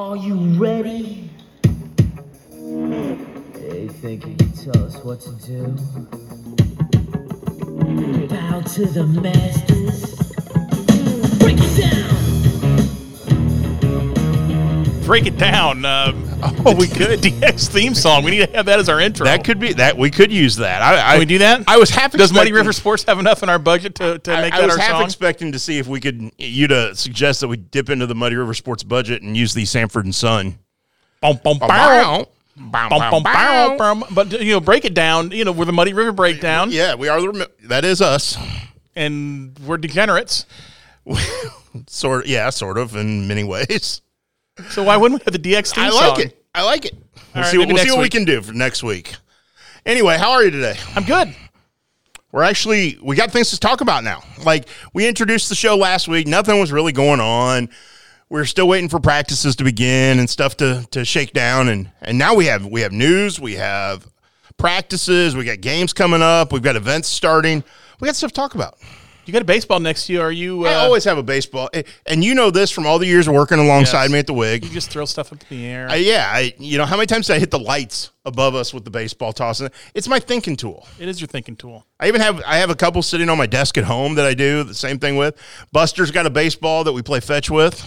Are you ready? Hey, think you can tell us what to do? Bow to the masters. Break it down. Break it down. Uh, Oh, we could. DX theme song. We need to have that as our intro. That could be that. We could use that. I, I Can we do that? I was half. Does Muddy River Sports have enough in our budget to, to I, make I that was half song? expecting to see if we could you to suggest that we dip into the Muddy River Sports budget and use the Sanford and Son. Bum, bum, bow. Bow, bow, bow. But you know, break it down. You know, we're the Muddy River breakdown, Yeah, we are. The, that is us. and we're degenerates. Sort. Yeah, sort of in many ways. So why wouldn't we have the DX theme I song? like it. I like it. We'll right, see, what- we'll see next what we can do for next week. Anyway, how are you today? I'm good. We're actually we got things to talk about now. Like we introduced the show last week, nothing was really going on. We are still waiting for practices to begin and stuff to to shake down and and now we have we have news, we have practices, we got games coming up, we've got events starting. We got stuff to talk about. You got a baseball next to you. Are you? Uh, I always have a baseball, and you know this from all the years of working alongside Yes. me at the Whig. you just throw stuff up in the air. I, yeah, I you know how many times did I hit the lights above us with the baseball tossing? It's my thinking tool. it is your thinking tool. I even have I have a couple sitting on my desk at home that I do the same thing with. Buster's got a baseball that we play fetch with.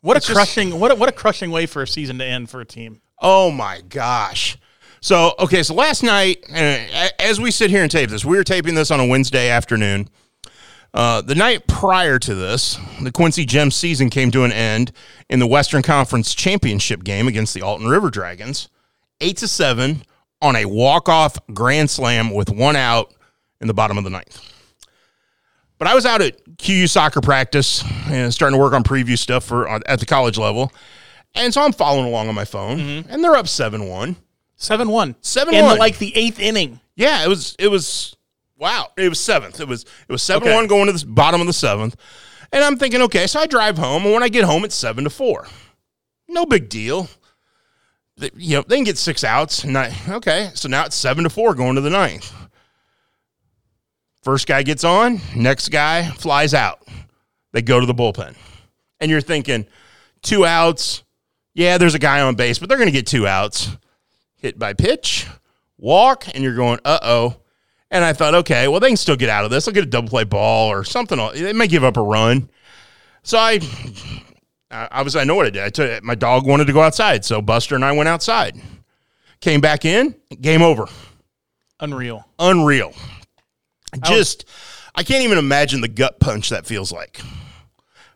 What a just- crushing! What a, what a crushing way for a season to end for a team. Oh my gosh. So okay, so last night, uh, as we sit here and tape this, we were taping this on a Wednesday afternoon. Uh, the night prior to this, the Quincy Gems season came to an end in the Western Conference Championship game against the Alton River Dragons, eight to seven on a walk-off grand slam with one out in the bottom of the ninth. But I was out at QU soccer practice and starting to work on preview stuff for uh, at the college level, and so I'm following along on my phone, and they're up seven one. Seven one. 7-1. in like the eighth inning. Yeah, it was it was wow. It was seventh. It was it was seven one going to the bottom of the seventh, and I'm thinking, okay, so I drive home, and when I get home, it's seven to four. No big deal. They, you know, they can get six outs. I, okay, so now it's seven to four going to the ninth. First guy gets on, next guy flies out. They go to the bullpen, and you're thinking, two outs. Yeah, there's a guy on base, but they're going to get two outs. Hit by pitch, walk, and you're going, uh oh. And I thought, okay, well, they can still get out of this. They'll get a double play ball or something. They may give up a run. So I, I obviously, I know what I did. I took my dog wanted to go outside, so Buster and I went outside. Came back in, game over. Unreal. Unreal. Just, I can't even imagine the gut punch that feels like.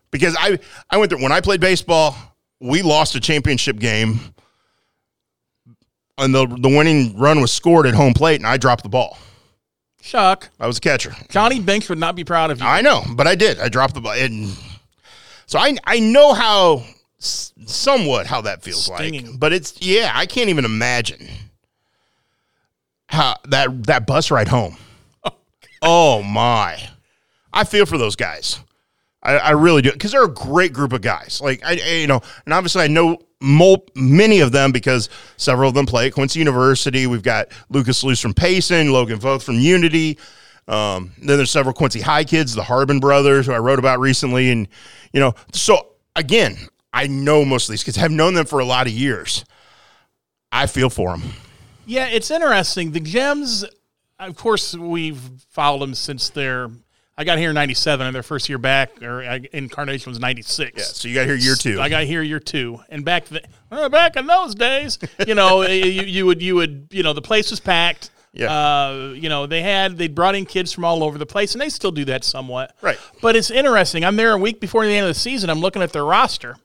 Because I, I went there when I played baseball. We lost a championship game, and the the winning run was scored at home plate, and I dropped the ball. Shock. I was a catcher. Johnny Banks would not be proud of you. I know, but I did. I dropped the ball, and so I I know how somewhat how that feels Stinging. like. But it's yeah, I can't even imagine how that that bus ride home. Oh my, I feel for those guys. I, I really do because they're a great group of guys. Like I, I- you know, and obviously I know mul- many of them because several of them play at Quincy University. We've got Lucas Luce from Payson, Logan Voth from Unity. Um, then there's several Quincy High kids, the Harbin brothers, who I wrote about recently, and you know, so again, I know most of these kids. I've known them for a lot of years. I feel for them. Yeah, it's interesting. The Gems, of course, we've followed them since their. I got here in '97, and their first year back or uh, incarnation was '96. Yeah, So you got here year two. I got here year two, and back the, uh, back in those days, you know, you, you would you would you know the place was packed. Yeah. Uh, you know they had they brought in kids from all over the place, and they still do that somewhat. Right. But it's interesting. I'm there a week before the end of the season. I'm looking at their roster,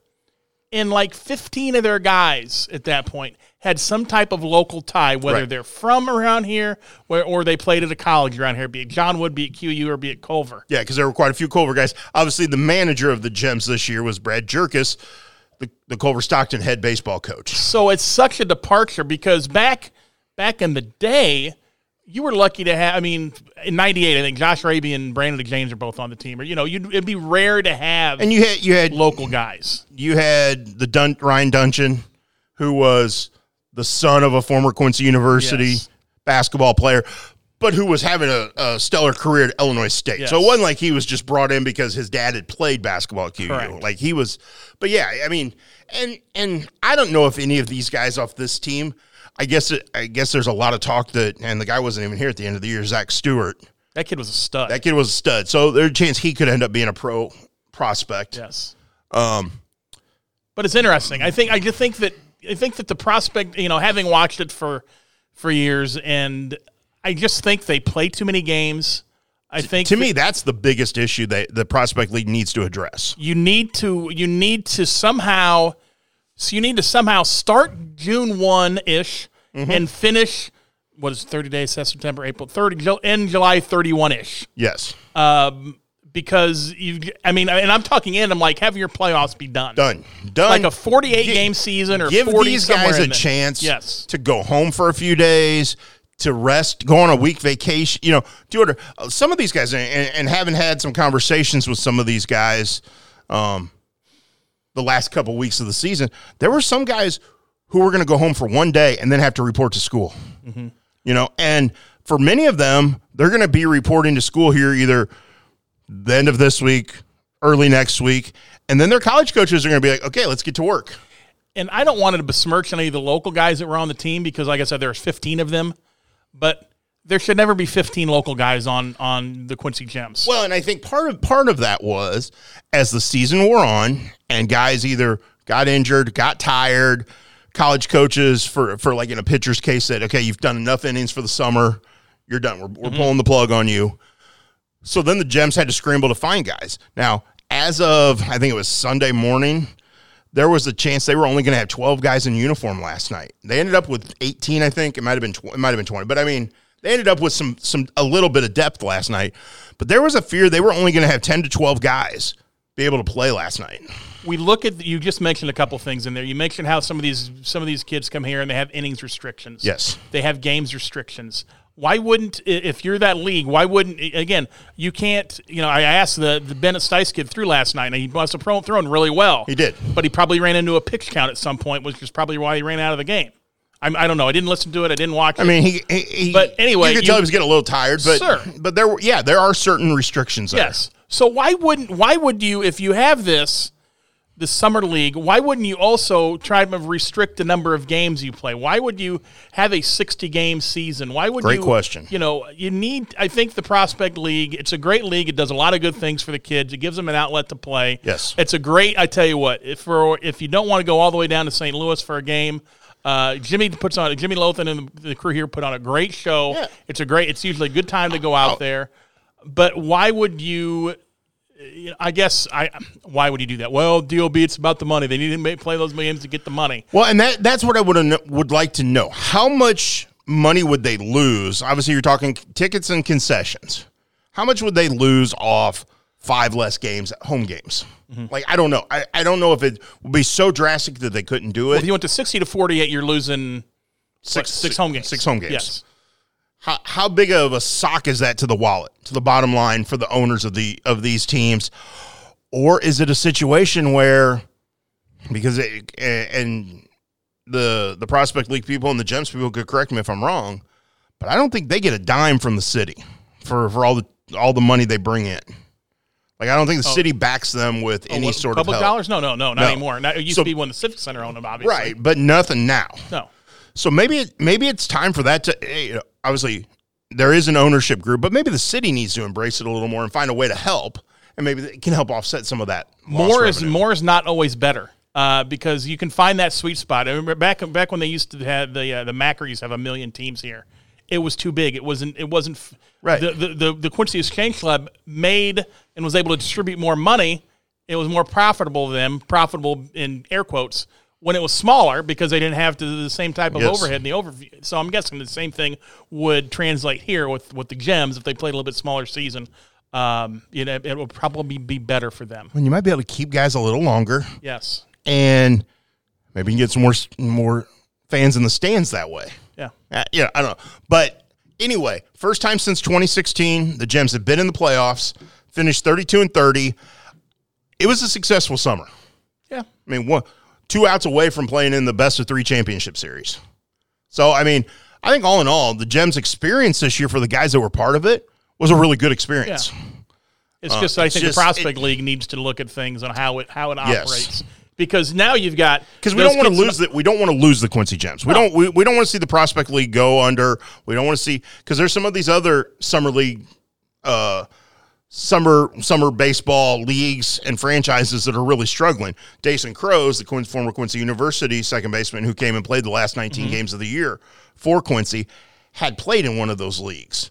and like 15 of their guys at that point had some type of local tie, whether Right. they're from around here or, or they played at a college around here, be it John Wood, be it QU, or be it Culver. Yeah, because there were quite a few Culver guys. Obviously, the manager of the Gems this year was Brad Jerkis, the, the Culver Stockton head baseball coach. So it's such a departure because back back in the day, you were lucky to have. I mean, in '98, I think Josh Raby and Brandon James are both on the team. Or you know, you'd, it'd be rare to have And you had you had local guys. you had the Dun- Ryan Dungeon, who was the son of a former Quincy University Yes. basketball player. but who was having a, a stellar career at Illinois State. Yes. So it wasn't like he was just brought in because his dad had played basketball at QU. Correct. Like he was, but yeah, I mean, and and I don't know if any of these guys off this team. I guess it, I guess there's a lot of talk that, and the guy wasn't even here at the end of the year. Zach Stewart, That kid was a stud. that kid was a stud. So there's a chance he could end up being a pro prospect. yes. Um, But it's interesting. I think I just think that I think that the prospect, you know, having watched it for for years, and I just think they play too many games. I think to that me, that's the biggest issue that the prospect league needs to address. you need to you need to somehow so you need to somehow start June one ish Mm-hmm. and finish what is it, thirty days? That's September, April, thirty, Ju- end July thirty one ish. Yes, Um, because you, I mean, and I'm talking in. I'm like, have your playoffs be done, done, done. like a 48 Gi- game season or give 40 these guys a chance Yes. to go home for a few days to rest go on a week vacation you know do it uh, some of these guys and, and having had some conversations with some of these guys um the last couple weeks of the season there were some guys who were going to go home for one day and then have to report to school Mm-hmm. you know and for many of them they're going to be reporting to school here either the end of this week early next week and then their college coaches are going to be like okay let's get to work and I don't want to besmirch any of the local guys that were on the team because, like I said, there's 15 of them, but there should never be 15 local guys on on the Quincy Gems. Well, and I think part of part of that was as the season wore on, and guys either got injured, got tired. College coaches, for for like in a pitcher's case, said, "Okay, you've done enough innings for the summer. You're done. We're, we're mm-hmm. pulling the plug on you." So then the Gems had to scramble to find guys. Now, as of I think it was Sunday morning, there was a chance they were only going to have 12 guys in uniform last night. They ended up with 18, I think. It might have been tw- it might have been 20, but I mean, they ended up with some some a little bit of depth last night. But there was a fear they were only going to have 10 to 12 guys be able to play last night. we look at you just mentioned a couple things in there. You mentioned how some of these some of these kids come here and they have innings restrictions. Yes. they have games restrictions. Why wouldn't if you're that league? Why wouldn't again? You can't. You know, I asked the the Bennett Stice kid through last night, and he must have thrown, thrown really well. He did. but he probably ran into a pitch count at some point, which is probably why he ran out of the game. I'm, I don't know. I didn't listen to it. I didn't watch. I it. mean, he, he, But anyway, you could you- tell he was getting a little tired, but Sure. but there were yeah, there are certain restrictions there. Yes. So why wouldn't why would you if you have this the summer league, why wouldn't you also try to restrict the number of games you play? Why would you have a 60 game season? Why would Great you question. You know, you need I think the prospect league, it's a great league. It does a lot of good things for the kids. It gives them an outlet to play. Yes. It's a great I tell you what, if for if you don't want to go all the way down to St. Louis for a game, uh, Jimmy puts on Jimmy Lothan and the, crew here put on a great show. Yeah. It's a great. It's usually a good time to go out Oh. there. But why would you? I guess I. Why would you do that? Well, DOB, it's about the money. They need to make, play those games to get the money. Well, and that that's what I would would like to know. How much money would they lose? Obviously, you're talking tickets and concessions. How much would they lose off five less games, home games? Mm-hmm. Like I don't know. I, I don't know if it would be so drastic that they couldn't do it. If you went to sixty to forty-eight, you're losing six what, six home games. Six home games. Yes. How, how big of a sock is that to the wallet, to the bottom line for the owners of the of these teams, or is it a situation where because it, and the the prospect league people and the gems people could correct me if I'm wrong, but I don't think they get a dime from the city for for all the all the money they bring in. Like I don't think the city backs them with any Oh, what, sort of public dollars? No, no, no, not No. anymore. Not, it used So- to be when the Civic Center owned them, obviously. right? But nothing now. No. So maybe it, maybe it's time for that to you know, obviously there is an ownership group, but maybe the city needs to embrace it a little more and find a way to help, and maybe it can help offset some of that. more is revenue. more is not always better uh, because you can find that sweet spot. I remember back back when they used to have the uh, the Macker have a million teams here. It was too big. It wasn't. It wasn't. Right. The, the the the Quincy Exchange Club made and was able to distribute more money. It was more profitable to them, profitable in air quotes, when it was smaller because they didn't have to do the same type of Yes. overhead in the overview. So I'm guessing the same thing would translate here with with the Gems if they played a little bit smaller season. Um, you know, it would probably be better for them. And you might be able to keep guys a little longer, Yes. and maybe you can get some more more fans in the stands that way. Yeah. Uh, yeah, I don't know. But anyway, first time since 2016, the Gems have been in the playoffs, finished 32 and 30. It was a successful summer. Yeah. I mean, one, two outs away from playing in the best of three championship series. So, I mean, I think all in all, the Gems experience this year for the guys that were part of it was a really good experience. Yeah. It's just I it's think just- the prospect league needs to look at things on how it how it Yes. operates because now you've got Because we don't want to lose the, we don't want to lose the Quincy Gems. We No. don't we, we don't want to see the prospect league go under. We don't want to see because there's some of these other summer league uh summer summer baseball leagues and franchises that are really struggling. Dason Crows, the Quin- former Quincy University second baseman who came and played the last 19 Mm-hmm. games of the year for Quincy, had played in one of those leagues.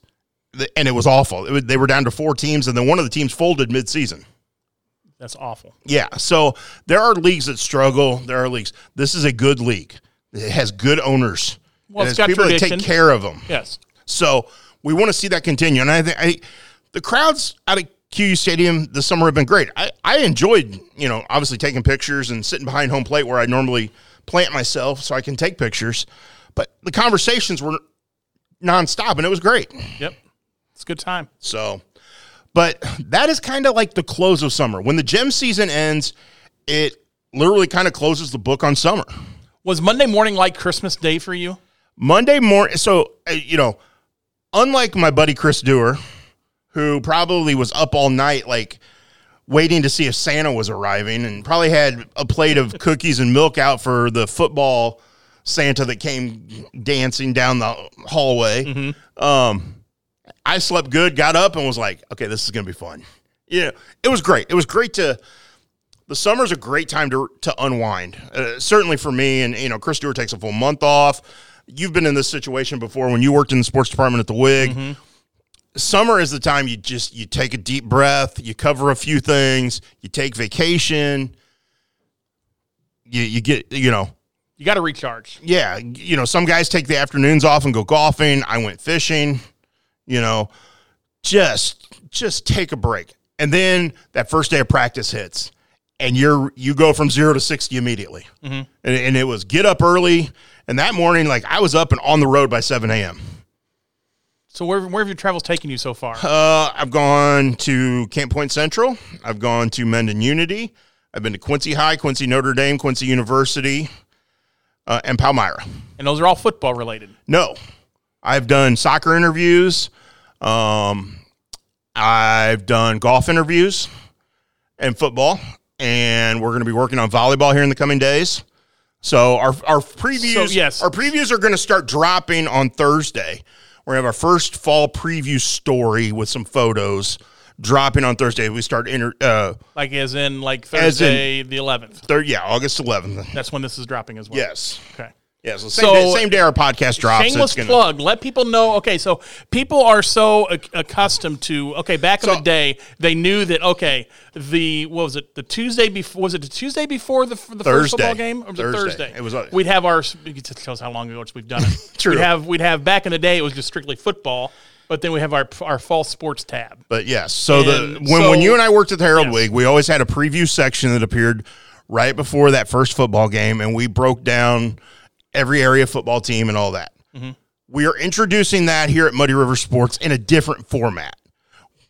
And it was awful. It was- they were down to four teams, and then one of the teams folded midseason. That's awful. Yeah. So there are leagues that struggle. There are leagues. This is a good league. It has good owners. Well, it's got people that take care of them. Yes. So we want to see that continue. And I think I, the crowds out of QU Stadium this summer have been great. I, I enjoyed, you know, obviously taking pictures and sitting behind home plate where I normally plant myself so I can take pictures. But the conversations were nonstop and it was great. Yep. It's a good time. So, but that is kind of like the close of summer. When the Gem season ends, it literally kind of closes the book on summer. Was Monday morning like Christmas Day for you? Monday morning. So, uh, you know, unlike my buddy Chris Dewar, who probably was up all night, like waiting to see if Santa was arriving and probably had a plate of cookies and milk out for the football Santa that came dancing down the hallway. Um, I slept good, got up, and was like, okay, this is going to be fun. Yeah, it was great. It was great to. The summer's a great time to to unwind. Uh, certainly for me, and you know, Chris Stewart takes a full month off. You've been in this situation before when you worked in the sports department at the Whig. Summer is the time you just you take a deep breath, you cover a few things, you take vacation. You you get you know You got to recharge. yeah, you know, some guys take the afternoons off and go golfing. I went fishing, you know, just just take a break. And then that first day of practice hits and you're you go from 0 to 60 immediately. And, and it was get up early and that morning like I was up and on the road by 7 a.m. So where where have your travels taken you so far? Uh, I've gone to Camp Point Central. I've gone to Mendon Unity. I've been to Quincy High, Quincy Notre Dame, Quincy University, uh, and Palmyra. And those are all football related. No, I've done soccer interviews. Um, I've done golf interviews and football, and we're going to be working on volleyball here in the coming days. So our our previews, So, yes. our previews are going to start dropping on Thursday. We're going to have our first fall preview story with some photos dropping on Thursday. We start inter, uh, Like as in like As in- Thursday the 11th. third, yeah, August 11th. That's when this is dropping as well. Yes, Okay. Yeah. So same, So- day, same day our podcast drops. Shameless gonna- plug. Let people know. Okay, so people are so ac- accustomed to. Okay, back in So- the day, they knew that. Okay, the what was it? The Tuesday before was it the Tuesday before the the first football game? Or was Thursday. it Thursday? It was, uh, We'd have our. It shows how long ago we've done it. True. We'd have we'd have back in the day. It was just strictly football. But then we have our our fall sports tab. But yes, so the when so- when you and I worked at the Herald Yes. League, we always had a preview section that appeared right before that first football game, and we broke down every area football team and all that. Mm-hmm. We are introducing that here at Muddy River Sports in a different format.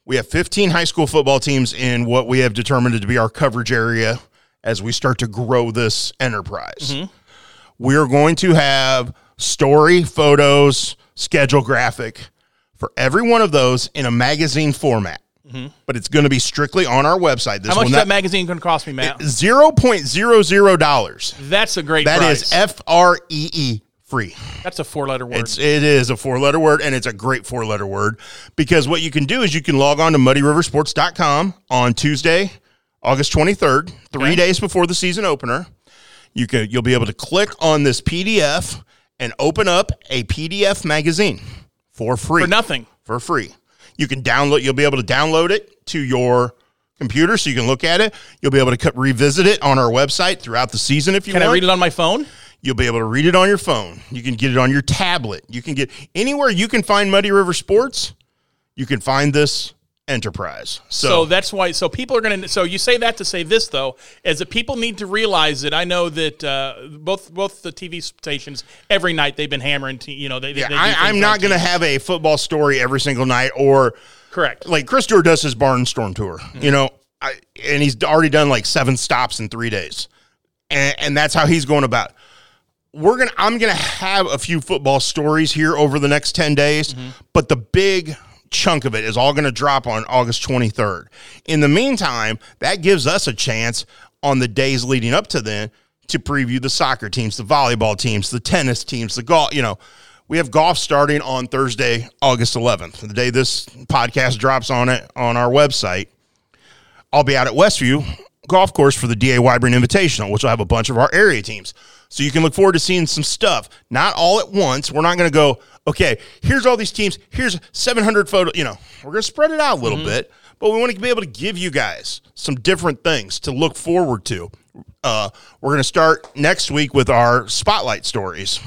We have 15 high school football teams in what we have determined to be our coverage area as we start to grow this enterprise. Mm-hmm. We are going to have story, photos, schedule graphic for every one of those in a magazine format. But it's going to be strictly on our website. This Mm-hmm. How much is that magazine going to cost me, Matt? Zero point zero zero dollars. That's a great That price. is F R E E free. That's a four letter word. It's it is a four letter word and it's a great four letter word because what you can do is you can log on to muddyriversports.com on Tuesday, August 23rd, 3 Okay. days before the season opener. You can you'll be able to click on this PDF and open up a PDF magazine for free. for nothing. For free. You can download you'll be able to download it to your computer so you can look at it. You'll be able to cut, revisit it on our website throughout the season if you Can want. I read it on my phone? You'll be able to read it on your phone. You can get it on your tablet. You can get anywhere you can find Muddy River Sports, you can find this enterprise. So, So that's why. So people are going to. So you say that to say this though, is that people need to realize that I know that uh, both both the TV stations every night they've been hammering. Te- you know, they. yeah, they I, I'm not going to have a football story every single night or correct. like Chris Stewart does his Barnstorm tour, Mm-hmm. you know, I, and he's already done like seven stops in three days. And, and that's how he's going about. we're gonna I'm gonna have a few football stories here over the next 10 days, but the big chunk of it is all gonna drop on August 23rd. In the meantime, that gives us a chance on the days leading up to then to preview the soccer teams, the volleyball teams, the tennis teams, the golf, you know. We have golf starting on Thursday, August 11th, the day this podcast drops on it on our website. I'll be out at Westview Golf Course for the DA Wyburn Invitational, which will have a bunch of our area teams. So you can look forward to seeing some stuff. Not all at once. We're not going to go, okay, here's all these teams. Here's 700 photos. You know, we're going to spread it out a little bit, but we want to be able to give you guys some different things to look forward to. Uh, we're going to start next week with our spotlight stories.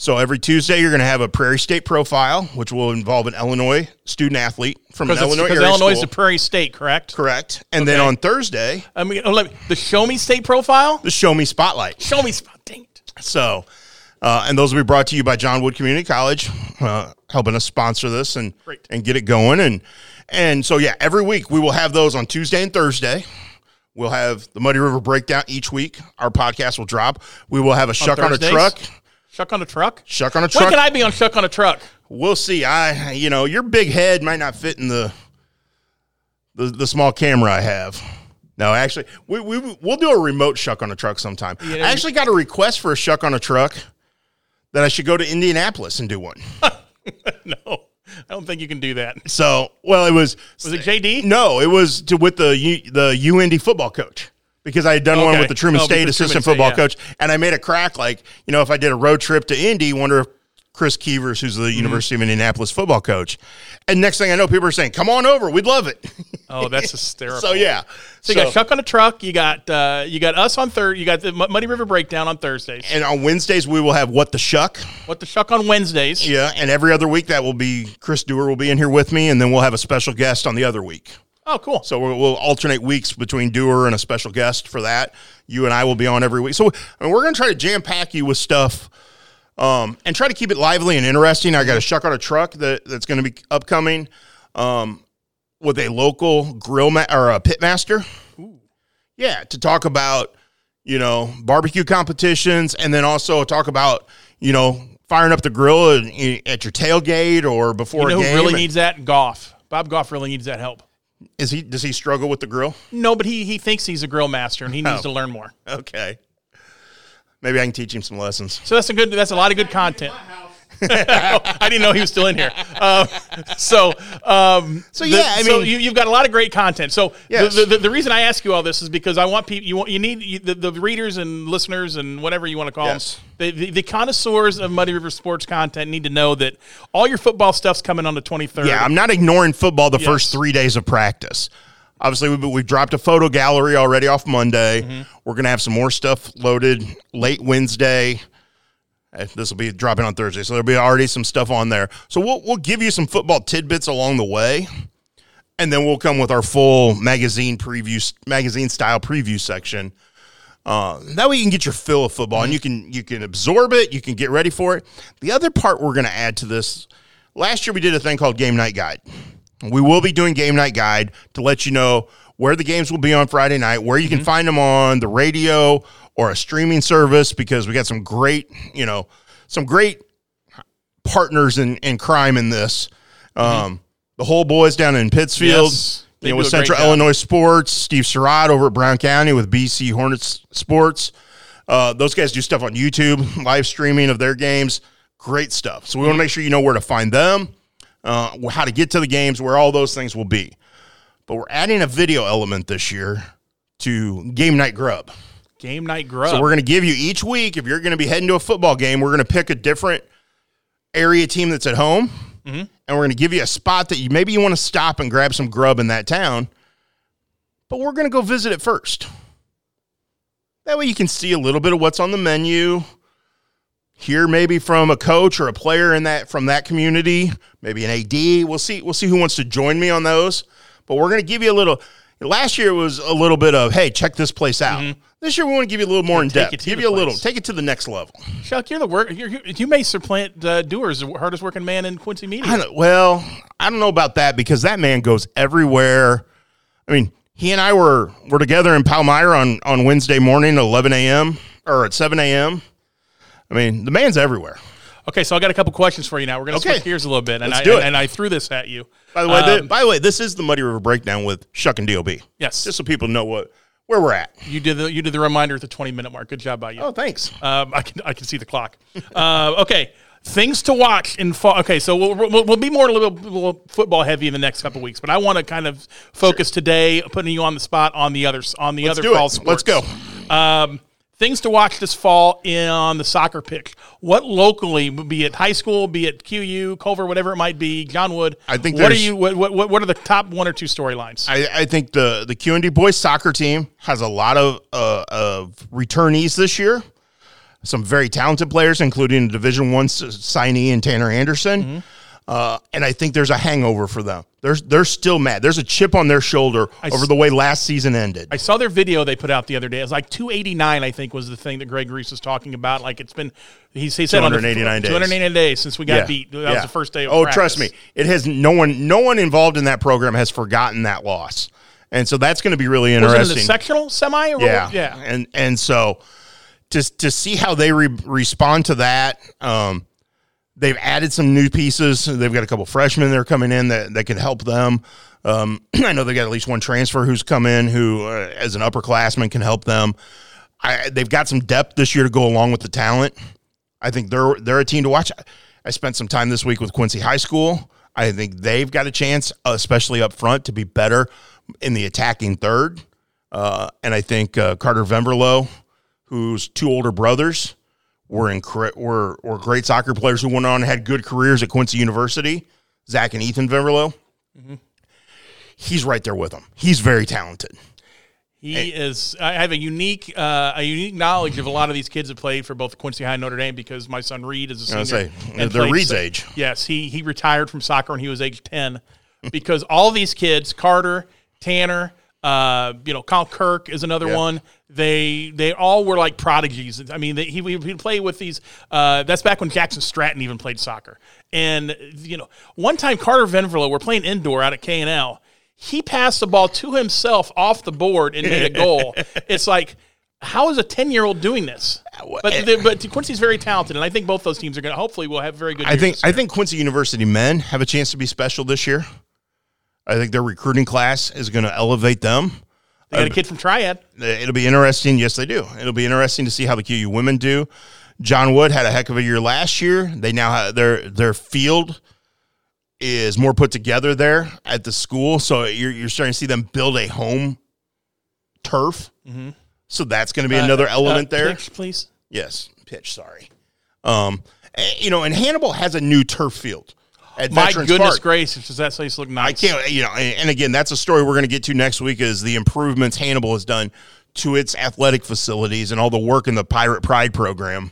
So every Tuesday, you're going to have a Prairie State profile, which will involve an Illinois student athlete from an Because Illinois area Illinois is school. the Prairie State, correct? Correct. And then Okay. on Thursday, I mean, oh, let me- the Show Me State profile. the Show Me Spotlight. Show me, spot. Dang it. So, uh, and those will be brought to you by John Wood Community College, uh, helping us sponsor this and Great. and get it going. And and so yeah, every week we will have those on Tuesday and Thursday. We'll have the Muddy River breakdown each week. Our podcast will drop. We will have a shuck on a Thursdays? truck. Shuck on a truck. Shuck on a When truck. can I be on Shuck on a truck? we'll see. I you know your big head might not fit in the the, the small camera I have. No, actually, we, we we'll do a remote shuck on a truck sometime. Yeah, I actually got a request for a shuck on a truck that I should go to Indianapolis and do one. No, I don't think you can do that. So, well, it was Was it JD? no, it was to with the U- the UND football coach because I had done one with the Truman Oh, State the assistant Truman football State, coach, and I made a crack like you know if I did a road trip to Indy, wonder if Chris Keevers, who's the Mm-hmm. University of Indianapolis football coach, and next thing I know, people are saying, "Come on over, we'd love it." Oh, that's hysterical. so yeah, So you got Shuck on a truck. You got uh, you got us on third. You got the Muddy River breakdown on Thursdays. and on Wednesdays we will have what the shuck. What the Shuck on Wednesdays? Yeah, and every other week that will be Chris Dewar will be in here with me, and then we'll have a special guest on the other week. Oh, cool. So we'll, we'll alternate weeks between Doer and a special guest for that. You and I will be on every week. So I mean, we're going to try to jam pack you with stuff um, and try to keep it lively and interesting. I got a shuck on a truck that, that's going to be upcoming um, with a local grill ma- or a pit master. Yeah, to talk about you know barbecue competitions and then also talk about you know firing up the grill at, at your tailgate or before You know a who game. really needs that? Goff. Bob Goff really needs that help. Is he does he struggle with the grill? No, but he he thinks he's a grill master and he needs Oh. to learn more. Okay. Maybe I can teach him some lessons. So that's a good. That's a lot of good content. I didn't know he was still in here. Uh, so, um, So, yeah, I so mean- you, you've got a lot of great content. So Yes. the, the, the reason I ask you all this is because I want people. You want you need you, the, the readers and listeners and whatever you want to call Yes. them. The, the, the connoisseurs of Muddy River sports content need to know that all your football stuff's coming on the twenty third. Yeah, I'm not ignoring football the Yes. first three days of practice. Obviously, we've, we've dropped a photo gallery already off Monday. Mm-hmm. We're going to have some more stuff loaded late Wednesday. This will be dropping on Thursday, so there'll be already some stuff on there. So we'll we'll give you some football tidbits along the way, and then we'll come with our full magazine preview, magazine style preview section. Uh, that way you can get your fill of football and you can you can absorb it. You can get ready for it. The other part we're going to add to this. Last year we did a thing called Game Night Guide. We will be doing Game Night Guide to let you know where the games will be on Friday night, where you can find them on the radio or a streaming service because we got some great, you know, some great partners in, in crime in this. Um, the whole boys down in Pittsfield, Yes. You know, with Central. Illinois Sports, Steve Surratt over at Brown County with BC Hornets Sports. Uh, those guys do stuff on YouTube, live streaming of their games. Great stuff. So we want to make sure you know where to find them, uh, how to get to the games, where all those things will be. But we're adding a video element this year to Game Night Grub. Game night grub. So we're going to give you each week, if you're going to be heading to a football game, we're going to pick a different area team that's at home, Mm-hmm. and we're going to give you a spot that you maybe you want to stop and grab some grub in that town, but we're going to go visit it first. That way you can see a little bit of what's on the menu. Hear maybe from a coach or a player in that from that community, maybe an AD. We'll see. We'll see who wants to join me on those. But we're going to give you a little. Last year was a little bit of, hey, check this place out. This year we want to give you a little more in depth. Give you a little, take it to the next level. Chuck, you're the work. You're, you you may supplant uh, Doers, the hardest working man in Quincy media. I well, I don't know about that because that man goes everywhere. I mean, he and I were were together in Palmyra on on Wednesday morning at 11 a.m. or at 7 a.m. I mean, the man's everywhere. Okay, so I got a couple questions for you now. We're going to Okay. switch gears a little bit, and Let's I do it. and I threw this at you. By the way, Um, thi- by the way, this is the Muddy River Breakdown with Shuck and Dob. Yes. just so people know what where we're at. you did the you did the reminder at the twenty minute mark. Good job by you. Oh, thanks. Um, I can I can see the clock. uh, okay, things to watch in fall. Okay, so we'll, we'll, we'll be more a little, little football heavy in the next couple weeks, but I want to kind of focus today, putting you on the spot on the others on the Let's other do fall it. sports. Let's go. Um, things to watch this fall in on the soccer pitch. What locally, be it high school, be it QU, Culver, whatever it might be, John Wood. I think what are you? What, what what are the top one or two storylines? I, I think the the QND boys soccer team has a lot of uh, of returnees this year. Some very talented players, including a Division One signee and Tanner Anderson. Mm-hmm. Uh, and I think there's a hangover for them. They're they're still mad. There's a chip on their shoulder I over s- the way last season ended. I saw their video they put out the other day. It was like 289, I think, was the thing that Greg Reese was talking about. Like it's been, he, he said on the- 289 days. 289 days since we got beat. That was the first day. Of oh, practice. trust me, it has no one no one involved in that program has forgotten that loss, and so that's going to be really Was it in interesting. the sectional semi? Or yeah, yeah. and and so to to see how they re- respond to that. Um, they've added some new pieces. They've got a couple freshmen that are coming in that, that can help them. Um, I know they got at least one transfer who's come in who, uh, as an upperclassman, can help them. I, they've got some depth this year to go along with the talent. I think they're they're a team to watch. I spent some time this week with Quincy High School. I think they've got a chance, especially up front, to be better in the attacking third. Uh, and I think uh, Carter Venvertloh, whose two older brothers were incre- were were great soccer players who went on and had good careers at Quincy University, Zach and Ethan Venvertloh. He's right there with them. He's very talented. He is. I have a unique, uh, a unique knowledge of a lot of these kids that played for both Quincy High and Notre Dame because my son Reed is a I senior. gonna say, and they're Reed's so- age. Yes, he he retired from soccer when he was age ten, because all these kids, Carter, Tanner, uh, you know, Kyle Kirk is another Yeah. one. They they all were like prodigies. I mean, they, he he played with these. Uh, that's back when Jackson Stratton even played soccer. And you know, one time Carter Venvertloh, we're playing indoor out at K and L. He passed the ball to himself off the board and made a goal. it's like, how is a ten year old doing this? But the, but Quincy's very talented, and I think both those teams are going to. Hopefully, will have very good. I think I think Quincy University men have a chance to be special this year. I think their recruiting class is going to elevate them. They got a kid from Triad. Uh, It'll be interesting. Yes, they do. It'll be interesting to see how the QU women do. John Wood had a heck of a year last year. They now have their their field is more put together there at the school, so you're you're starting to see them build a home turf. So that's going to be another element Uh, there. pitch, please. Yes, pitch. Sorry. Um, eh, you know, and Hannibal has a new turf field at My Veterans goodness Park. gracious, does that place look nice? I can't, you know, and, again, that's a story we're going to get to next week. Is the improvements Hannibal has done to its athletic facilities and all the work in the Pirate Pride program.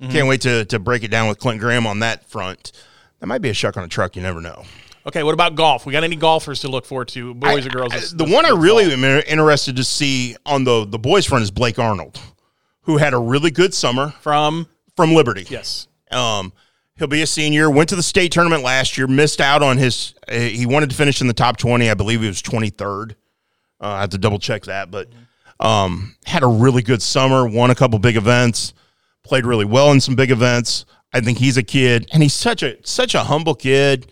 Mm-hmm. Can't wait to to break it down with Clint Graham on that front. That might be a shuck on a truck. You never know. Okay, what about golf? We got any golfers to look forward to, boys or girls? I- the one I really fall? am interested to see on the the boys front is Blake Arnold, who had a really good summer from from Liberty. yes, Um, he'll be a senior. Went to the state tournament last year. Missed out on his. Uh, he wanted to finish in the top twenty. I believe he was twenty third. Uh, I have to double check that, but um, had a really good summer. Won a couple big events. Played really well in some big events. I think he's a kid, and he's such a such a humble kid.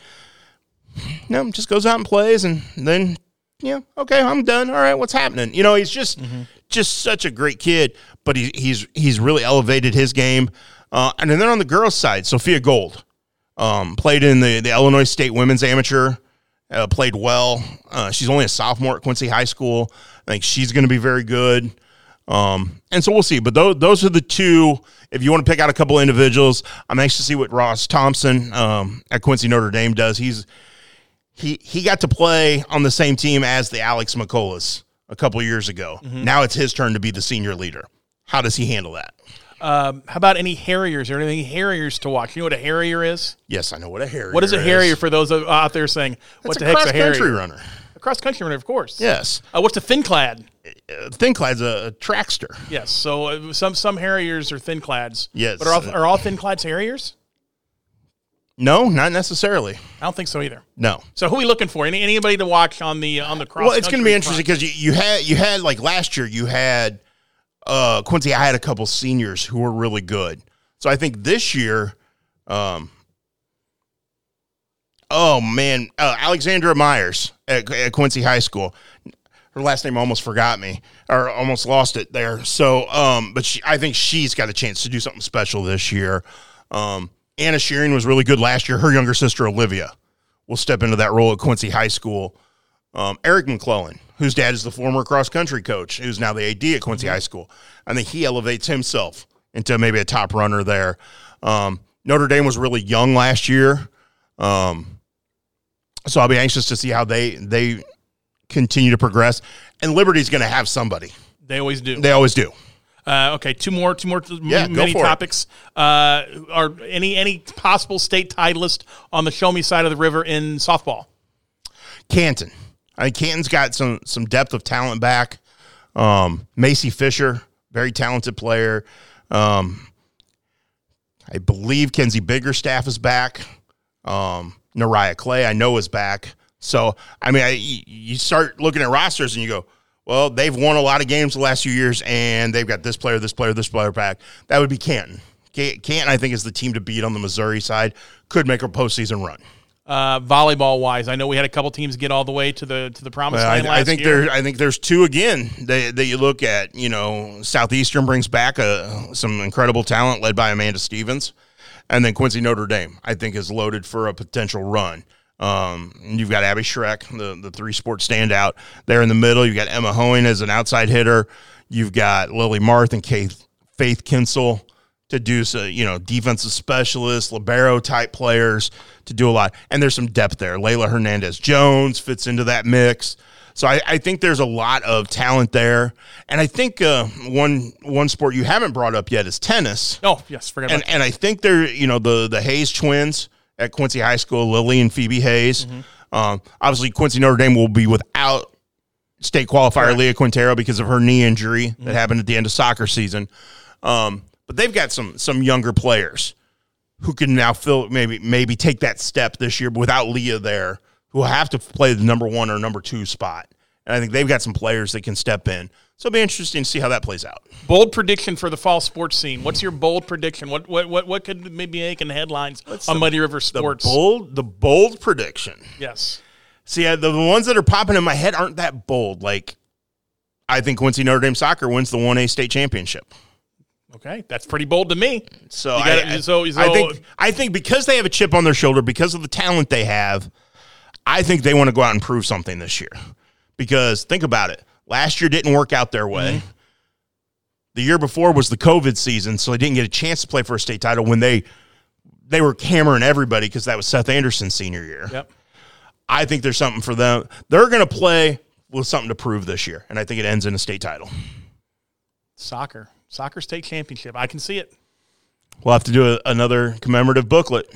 No, just goes out and plays, and then yeah, okay, I'm done. All right, what's happening? You know, he's just just such a great kid, but he, he's he's really elevated his game. Uh, and then on the girls' side, Sophia Gold um, played in the, the Illinois State Women's Amateur, uh, played well. Uh, she's only a sophomore at Quincy High School. I think she's going to be very good. Um, and so we'll see. But those, those are the two. If you want to pick out a couple individuals, I'm anxious to see what Ross Thompson um, at Quincy Notre Dame does. He's he he got to play on the same team as the Alex McCullis a couple years ago. Now it's his turn to be the senior leader. How does he handle that? Um, how about any Harriers or any Harriers to watch? You know what a Harrier is? Yes, I know what a Harrier. Is. What is a is. Harrier for those out there saying, what the a heck's a Harrier? country runner. A cross country runner, of course. Yes, Uh, what's a thin clad? uh, Thin Clad's a, a trackster. Yes. So uh, some some Harriers are thin clads. Yes. But are all, are all thin clads Harriers? No, not necessarily. I don't think so either. No. So who are we looking for? Any anybody to watch on the on the cross? Well, it's going to be interesting because you, you had you had like last year you had uh, Quincy. I had a couple seniors who were really good. So I think this year, um, oh man, uh, Alexandra Myers at, at Quincy High School. Her last name almost forgot me or almost lost it there. So, um, but she, I think she's got a chance to do something special this year. Um, Anna Shearing was really good last year. Her younger sister Olivia will step into that role at Quincy High School. Um, Eric McClellan, whose dad is the former cross country coach, who's now the AD at Quincy High School. I think he elevates himself into maybe a top runner there. Um, Notre Dame was really young last year, um, so I'll be anxious to see how they they continue to progress. And Liberty's going to have somebody; They always do. they always do. Uh, okay, two more, two more, Yeah, many topics. Uh, are any any possible state titleist on the show me side of the river in softball? Canton. I think Canton's got some some depth of talent back. Um, Macy Fisher, very talented player. Um, I believe Kenzie Biggerstaff is back. Um, Nariah Clay, I know, is back. So, I mean, I, you start looking at rosters and you go, well, they've won a lot of games the last few years, and they've got this player, this player, this player back. That would be Canton. Ca- Canton, I think, is the team to beat on the Missouri side. Could make a postseason run. Uh, volleyball wise, I know we had a couple teams get all the way to the to the promised Well, land I, last I think year. there. I think there's two again that, that you look at. You know, Southeastern brings back a, some incredible talent led by Amanda Stevens, and then Quincy Notre Dame. I think is loaded for a potential run. Um, and you've got Abby Schreck, the the three sport standout there in the middle. You've got Emma Hoeing as an outside hitter. You've got Lily Marth and Faith Faith Kinsel to do so, you know, defensive specialists, libero type players to do a lot. And there's some depth there. Layla Hernandez Jones fits into that mix. So I, I think there's a lot of talent there. And I think uh, one one sport you haven't brought up yet is tennis. oh yes, forget about And and I think they're, you know, the the Hayes twins at Quincy High School, Lily and Phoebe Hayes. Um, obviously Quincy Notre Dame will be without state qualifier Correct. Leah Quintero because of her knee injury that happened at the end of soccer season. Um, but they've got some some younger players who can now fill maybe maybe take that step this year without Leah there, who will have to play the number one or number two spot. And I think they've got some players that can step in. So it'll be interesting to see how that plays out. bold prediction for the fall sports scene. What's your bold prediction? What what what, what could maybe make in the headlines on Muddy River Sports? The bold the bold prediction. yes. See, the, the ones that are popping in my head aren't that bold. Like, I think Quincy Notre Dame soccer wins the 1A state championship. Okay, that's pretty bold to me. So, gotta- I, I- so- I think I think because they have a chip on their shoulder, because of the talent they have, I think they want to go out and prove something this year. Because think about it, last year didn't work out their way. Mm-hmm. The year before was the COVID season, so they didn't get a chance to play for a state title when they they were hammering everybody because that was Seth Anderson's senior year. Yep. I think there's something for them. They're going to play with something to prove this year, and I think it ends in a state title. Soccer, soccer state championship. I can see it. We'll have to do a, another commemorative booklet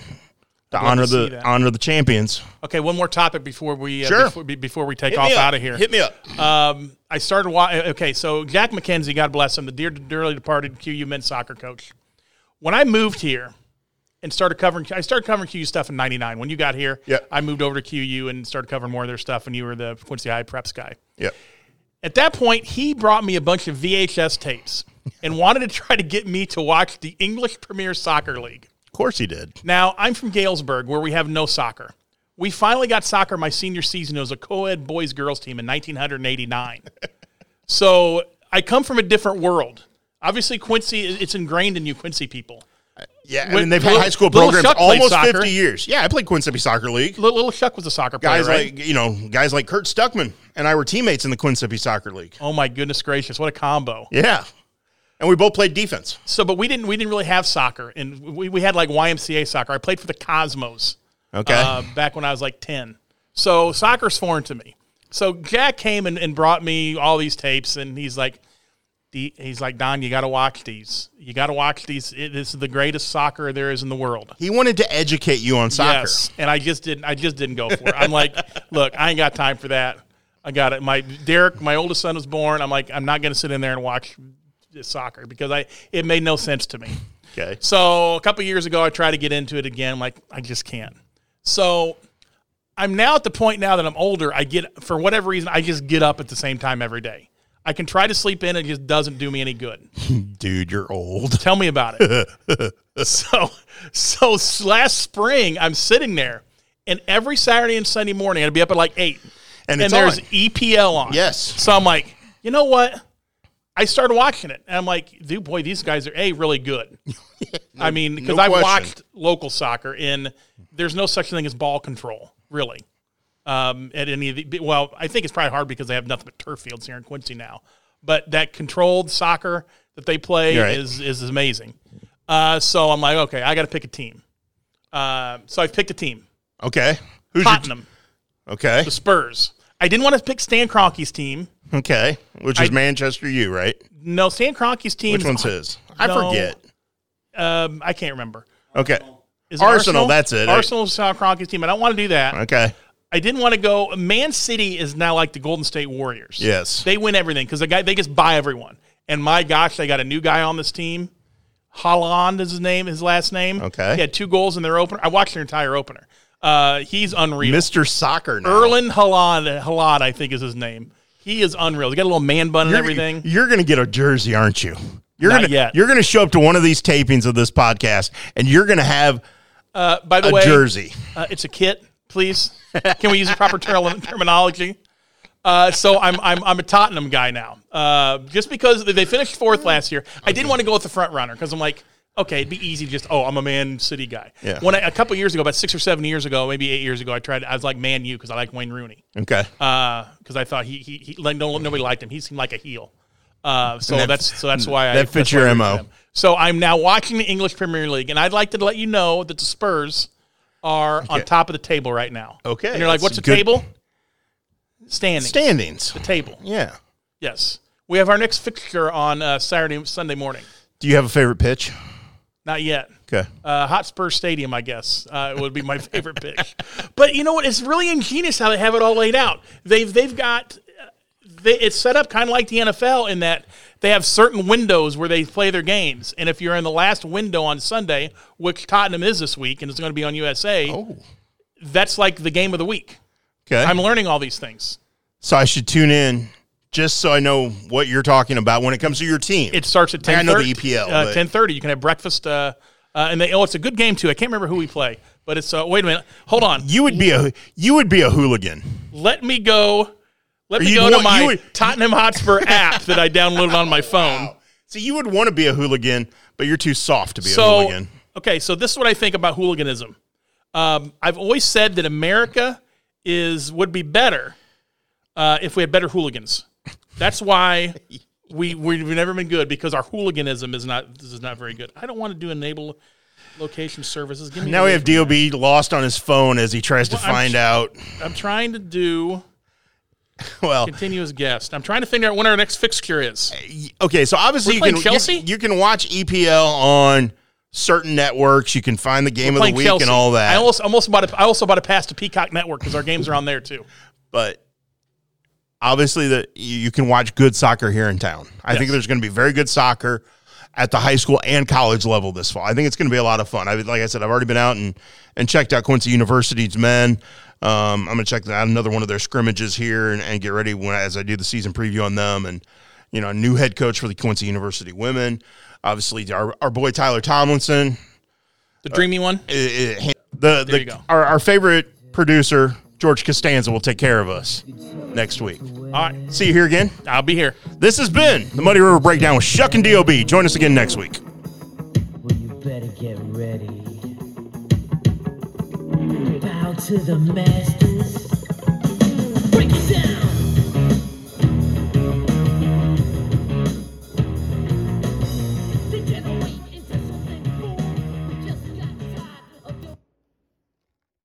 to honor the that. honor the champions. Okay, one more topic before we uh, Sure. before, before we take Hit off out of here. Hit me up. Um, I started. Wa- okay, so Jack McKenzie, God bless him, the dear, dearly departed QU men's soccer coach. When I moved here and started covering, I started covering QU stuff in '99. When you got here, Yep. I moved over to QU and started covering more of their stuff. And you were the Quincy High preps guy. Yep. At that point, he brought me a bunch of VHS tapes and wanted to try to get me to watch the English Premier Soccer League. Of course he did. Now, I'm from Galesburg, where we have no soccer. We finally got soccer my senior season. It was a co ed boys girls team in 1989. so I come from a different world. Obviously, Quincy, it's ingrained in you, Quincy people. Uh, yeah, I mean they've had high school programs almost fifty years. Yeah, I played Quincy Soccer League. Little, little Shuck was a soccer player, Guys right? like you know, guys like Kurt Stuckman and I were teammates in the Quincy Soccer League. oh my goodness gracious, what a combo! Yeah, and we both played defense. So, but we didn't we didn't really have soccer, and we, we had like YMCA soccer. I played for the Cosmos. Okay, uh, back when I was like 10. So soccer's foreign to me. So Jack came and, and brought me all these tapes, and he's like, he's like, Don, you got to watch these. You got to watch these. It, this is the greatest soccer there is in the world. he wanted to educate you on soccer. Yes, and I just didn't. I just didn't go for it. I'm like, look, I ain't got time for that. I got it. My Derek, my oldest son was born. I'm like, I'm not going to sit in there and watch soccer because I it made no sense to me. Okay, So a couple years ago, I tried to get into it again. I'm like, I just can't. So I'm now at the point now that I'm older. I get for whatever reason, I just get up at the same time every day. I can try to sleep in, it just doesn't do me any good. Dude, you're old. Tell me about it. so, so last spring, I'm sitting there, and every Saturday and Sunday morning, I'd be up at like eight, And and, there's on. EPL on. Yes. So I'm like, you know what? I started watching it, and I'm like, dude, boy, these guys are a really good. I mean, because no I've watched local soccer, and there's no such thing as ball control, really. Um, at any of the well, I think it's probably hard because they have nothing but turf fields here in Quincy now. But that controlled soccer that they play right. is is amazing. Uh, so I'm like, okay, I got to pick a team. Uh, so I've picked a team: Okay. Who's your- Tottenham, okay. the Spurs. I didn't want to pick Stan Kroenke's team. Okay. Which is I- Manchester U, right? No, Stan Kroenke's team. Which one's his? I No. forget. Um, I can't remember. Okay. Is it Arsenal, that's it. Arsenal's Stan Kroenke's team. I don't want to do that. Okay. I didn't want to go. Man City is now like the Golden State Warriors. Yes. they win everything because the guy they just buy everyone. And my gosh, they got a new guy on this team. Haaland is his name, his last name. Okay. he had two goals in their opener. I watched their entire opener. Uh, he's unreal. Mr. Soccer now. Erling Haaland, Haaland, I think is his name. He is unreal. He got a little man bun and You're, everything. You're going to get a jersey, aren't you? You're Not gonna, yet. You're going to show up to one of these tapings of this podcast, and you're going to have Uh, by the a way, jersey. Uh, it's a kit, please. Can we use the proper ter- terminology? Uh, so I'm I'm I'm a Tottenham guy now. Uh, just because they finished fourth last year, I didn't want to go with the front runner because I'm like, okay, it'd be easy. to Just oh, I'm a Man City guy. Yeah. When I, a couple years ago, about six or seven years ago, maybe eight years ago, I tried. I was like Man U because I like Wayne Rooney. Okay. Because I thought he he, he like no, nobody liked him. He seemed like a heel. Uh, so that- that's so that's why I, that fits your MO. So I'm now watching the English Premier League, and I'd like to let you know that the Spurs are on top of the table right now. Okay, and you're like, "What's the good- table?" Standing. Standings. The table. Yeah. Yes. We have our next fixture on uh, Saturday, Sunday morning. Do you have a favorite pitch? Not yet. Okay. Uh, Hotspur Stadium, I guess, uh, would be my favorite pitch. But you know what? It's really ingenious how they have it all laid out. They've they've got uh, they, it's set up kind of like the NFL in that they have certain windows where they play their games, and if you're in the last window on Sunday, which Tottenham is this week, and it's going to be on USA, Oh. that's like the game of the week. Okay. I'm learning all these things. so I should tune in just so I know what you're talking about when it comes to your team. It starts at I ten. know the EPL, Uh, ten thirty. You can have breakfast. Uh, uh, and they, oh, it's a good game too. I can't remember who we play, but it's. Uh, wait a minute. Hold on. you would be a you would be a hooligan. Let me go. Let me go to my would- Tottenham Hotspur app that I downloaded on my phone. See, you would want to be a hooligan, but you're too soft to be a hooligan. okay, so this is what I think about hooliganism. Um, I've always said that America is would be better uh, if we had better hooligans. That's why we we've never been good because our hooliganism is not this is not very good. I don't want to do enable location services. Give me Now we have from that. Dob lost on his phone as he tries to Well, I'm find out. I'm trying to do Well, continuous guest. I'm trying to figure out when our next fixture is. Uh, okay, so obviously you We're can Chelsea? You, you can watch EPL on certain networks. You can find the game of the week Chelsea. and all that. I almost, I'm also about to, I also about to pass to Peacock Network because our games are on there too. but obviously the you can watch good soccer here in town. I think there's going to be very good soccer at the high school and college level this fall. I think it's going to be a lot of fun. I like I said, I've already been out and and checked out Quincy University's men. Um, I'm going to check out another one of their scrimmages here and, and get ready when as I do the season preview on them and you know new head coach for the Quincy University women. Obviously, our, our boy Tyler Tomlinson, The dreamy one. eh, eh, the, the you go. our, our favorite producer George Costanza will take care of us next week. All right, See you here again. I'll be here. This has been the Muddy River Breakdown with Shuck and Dob. Join us again next week. Well, you better get ready. Bow to the masters. Break it down.